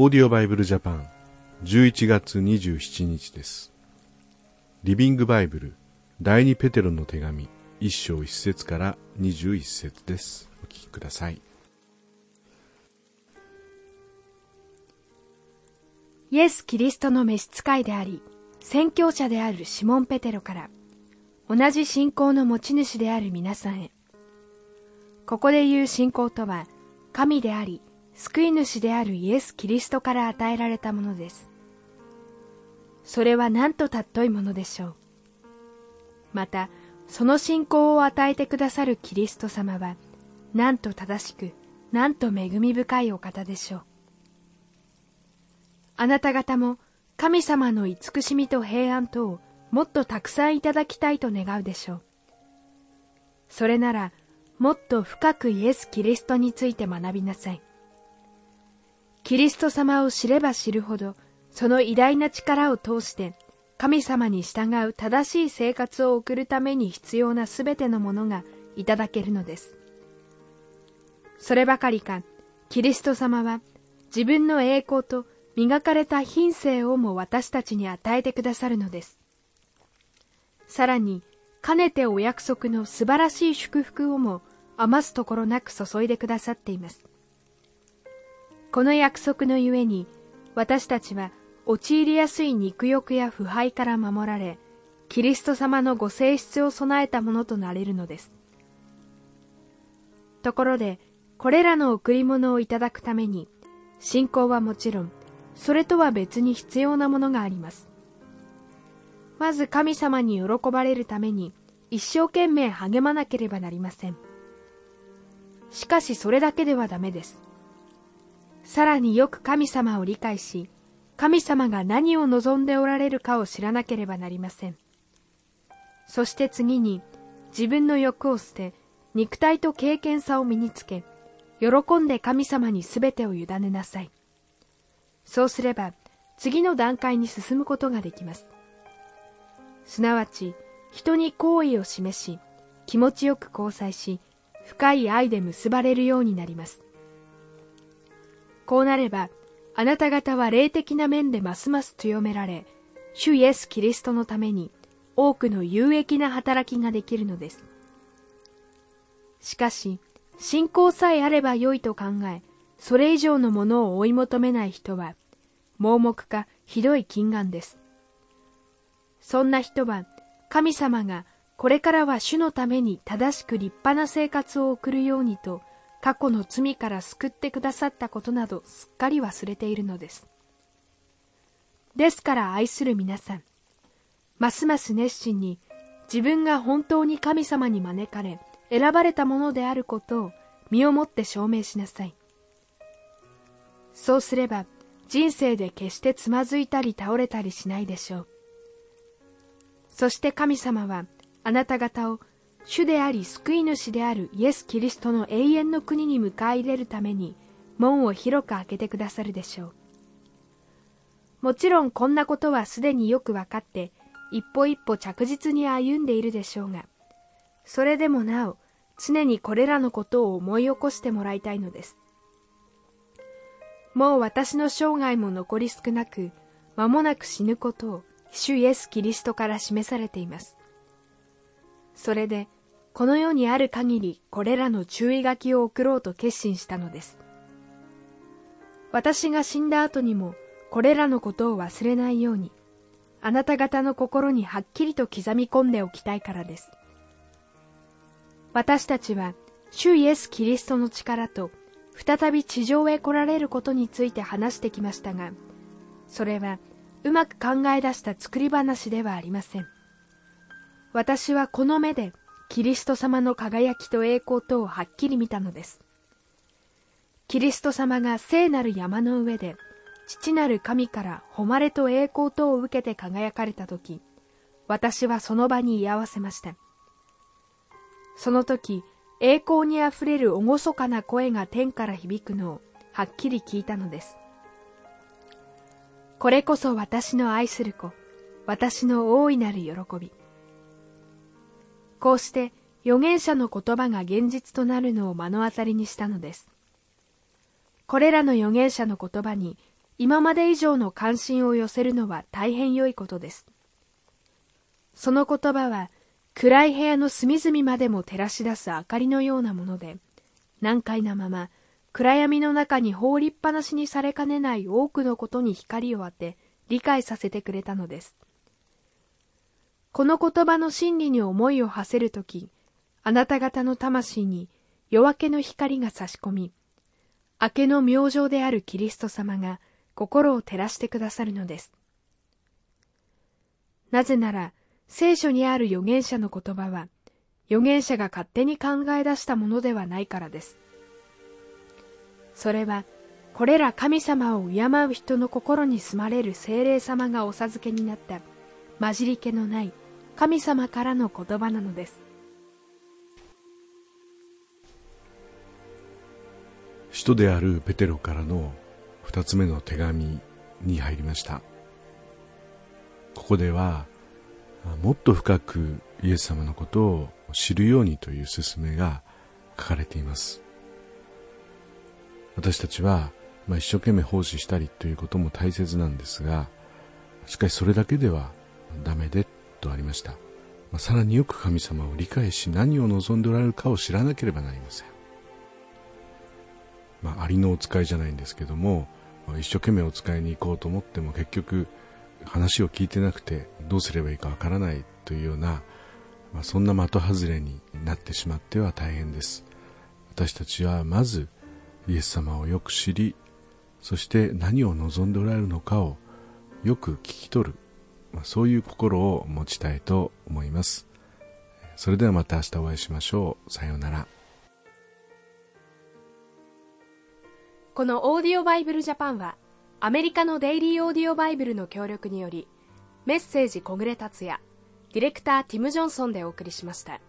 オーディオバイブルジャパン11月27日です。リビングバイブル第二ペテロの手紙一章一節から21節です。お聞きください。イエス・キリストの召使いであり、宣教者であるシモン・ペテロから、同じ信仰の持ち主である皆さんへ。ここで言う信仰とは、神であり、救い主であるイエス・キリストから与えられたものです。それは何と尊いものでしょう。また、その信仰を与えてくださるキリスト様は、なんと正しく、なんと恵み深いお方でしょう。あなた方も神様の慈しみと平安とをもっとたくさんいただきたいと願うでしょう。それなら、もっと深くイエス・キリストについて学びなさい。キリスト様を知れば知るほど、その偉大な力を通して、神様に従う正しい生活を送るために必要なすべてのものがいただけるのです。そればかりか、キリスト様は自分の栄光と磨かれた品性をも私たちに与えてくださるのです。さらに、かねてお約束の素晴らしい祝福をも余すところなく注いでくださっています。この約束のゆえに、私たちは陥りやすい肉欲や腐敗から守られ、キリスト様のご性質を備えたものとなれるのです。ところで、これらの贈り物をいただくために、信仰はもちろん、それとは別に必要なものがあります。まず神様に喜ばれるために一生懸命励まなければなりません。しかしそれだけではダメです。さらによく神様を理解し、神様が何を望んでおられるかを知らなければなりません。そして次に自分の欲を捨て、肉体と経験さを身につけ、喜んで神様にすべてを委ねなさい。そうすれば次の段階に進むことができます。すなわち人に好意を示し、気持ちよく交際し、深い愛で結ばれるようになります。こうなれば、あなた方は霊的な面でますます強められ、主イエス・キリストのために多くの有益な働きができるのです。しかし、信仰さえあればよいと考え、それ以上のものを追い求めない人は、盲目かひどい禁願です。そんな人は、神様がこれからは主のために正しく立派な生活を送るようにと、過去の罪から救ってくださったことなどすっかり忘れているのです。ですから愛する皆さん、ますます熱心に自分が本当に神様に招かれ、選ばれたものであることを身をもって証明しなさい。そうすれば人生で決してつまずいたり倒れたりしないでしょう。そして神様はあなた方を主であり救い主であるイエス・キリストの永遠の国に迎え入れるために門を広く開けてくださるでしょう。もちろんこんなことはすでによくわかって一歩一歩着実に歩んでいるでしょうが、それでもなお常にこれらのことを思い起こしてもらいたいのです。もう私の生涯も残り少なく、間もなく死ぬことを主イエス・キリストから示されています。それで、この世にある限りこれらの注意書きを送ろうと決心したのです。私が死んだ後にもこれらのことを忘れないように、あなた方の心にはっきりと刻み込んでおきたいからです。私たちは、主イエス・キリストの力と、再び地上へ来られることについて話してきましたが、それはうまく考え出した作り話ではありません。私はこの目でキリスト様の輝きと栄光とをはっきり見たのです。キリスト様が聖なる山の上で、父なる神から誉れと栄光とを受けて輝かれたとき、私はその場に居合わせました。その時、栄光にあふれる厳かな声が天から響くのをはっきり聞いたのです。これこそ私の愛する子、私の大いなる喜び。こうして預言者の言葉が現実となるのを目の当たりにしたのです。これらの預言者の言葉に今まで以上の関心を寄せるのは大変良いことです。その言葉は暗い部屋の隅々までも照らし出す明かりのようなもので、難解なまま暗闇の中に放りっぱなしにされかねない多くのことに光を当て理解させてくれたのです。この言葉の真理に思いを馳せるとき、あなた方の魂に夜明けの光が差し込み、明けの明星であるキリスト様が心を照らしてくださるのです。なぜなら、聖書にある預言者の言葉は、預言者が勝手に考え出したものではないからです。それは、これら神様を敬う人の心に住まれる精霊様がお授けになった混じり気のない神様からの言葉なのです。使徒であるペテロからの二つ目の手紙に入りました。ここではもっと深くイエス様のことを知るようにという勧めが書かれています。私たちは、まあ、一生懸命奉仕したりということも大切なんですがしかしそれだけではダメでとありました、まあ、さらによく神様を理解し何を望んでおられるかを知らなければなりません、まあ、ありのお使いじゃないんですけども、まあ、一生懸命お使いに行こうと思っても結局話を聞いてなくてどうすればいいかわからないというような、まあ、そんな的外れになってしまっては大変です。私たちはまずイエス様をよく知りそして何を望んでおられるのかをよく聞き取る。まあ、そういう心を持ちたいと思います。それではまた明日お会いしましょう。さようなら。このオーディオバイブルジャパンはアメリカのデイリーオーディオバイブルの協力によりメッセージ小暮達也ディレクターティム・ジョンソンでお送りしました。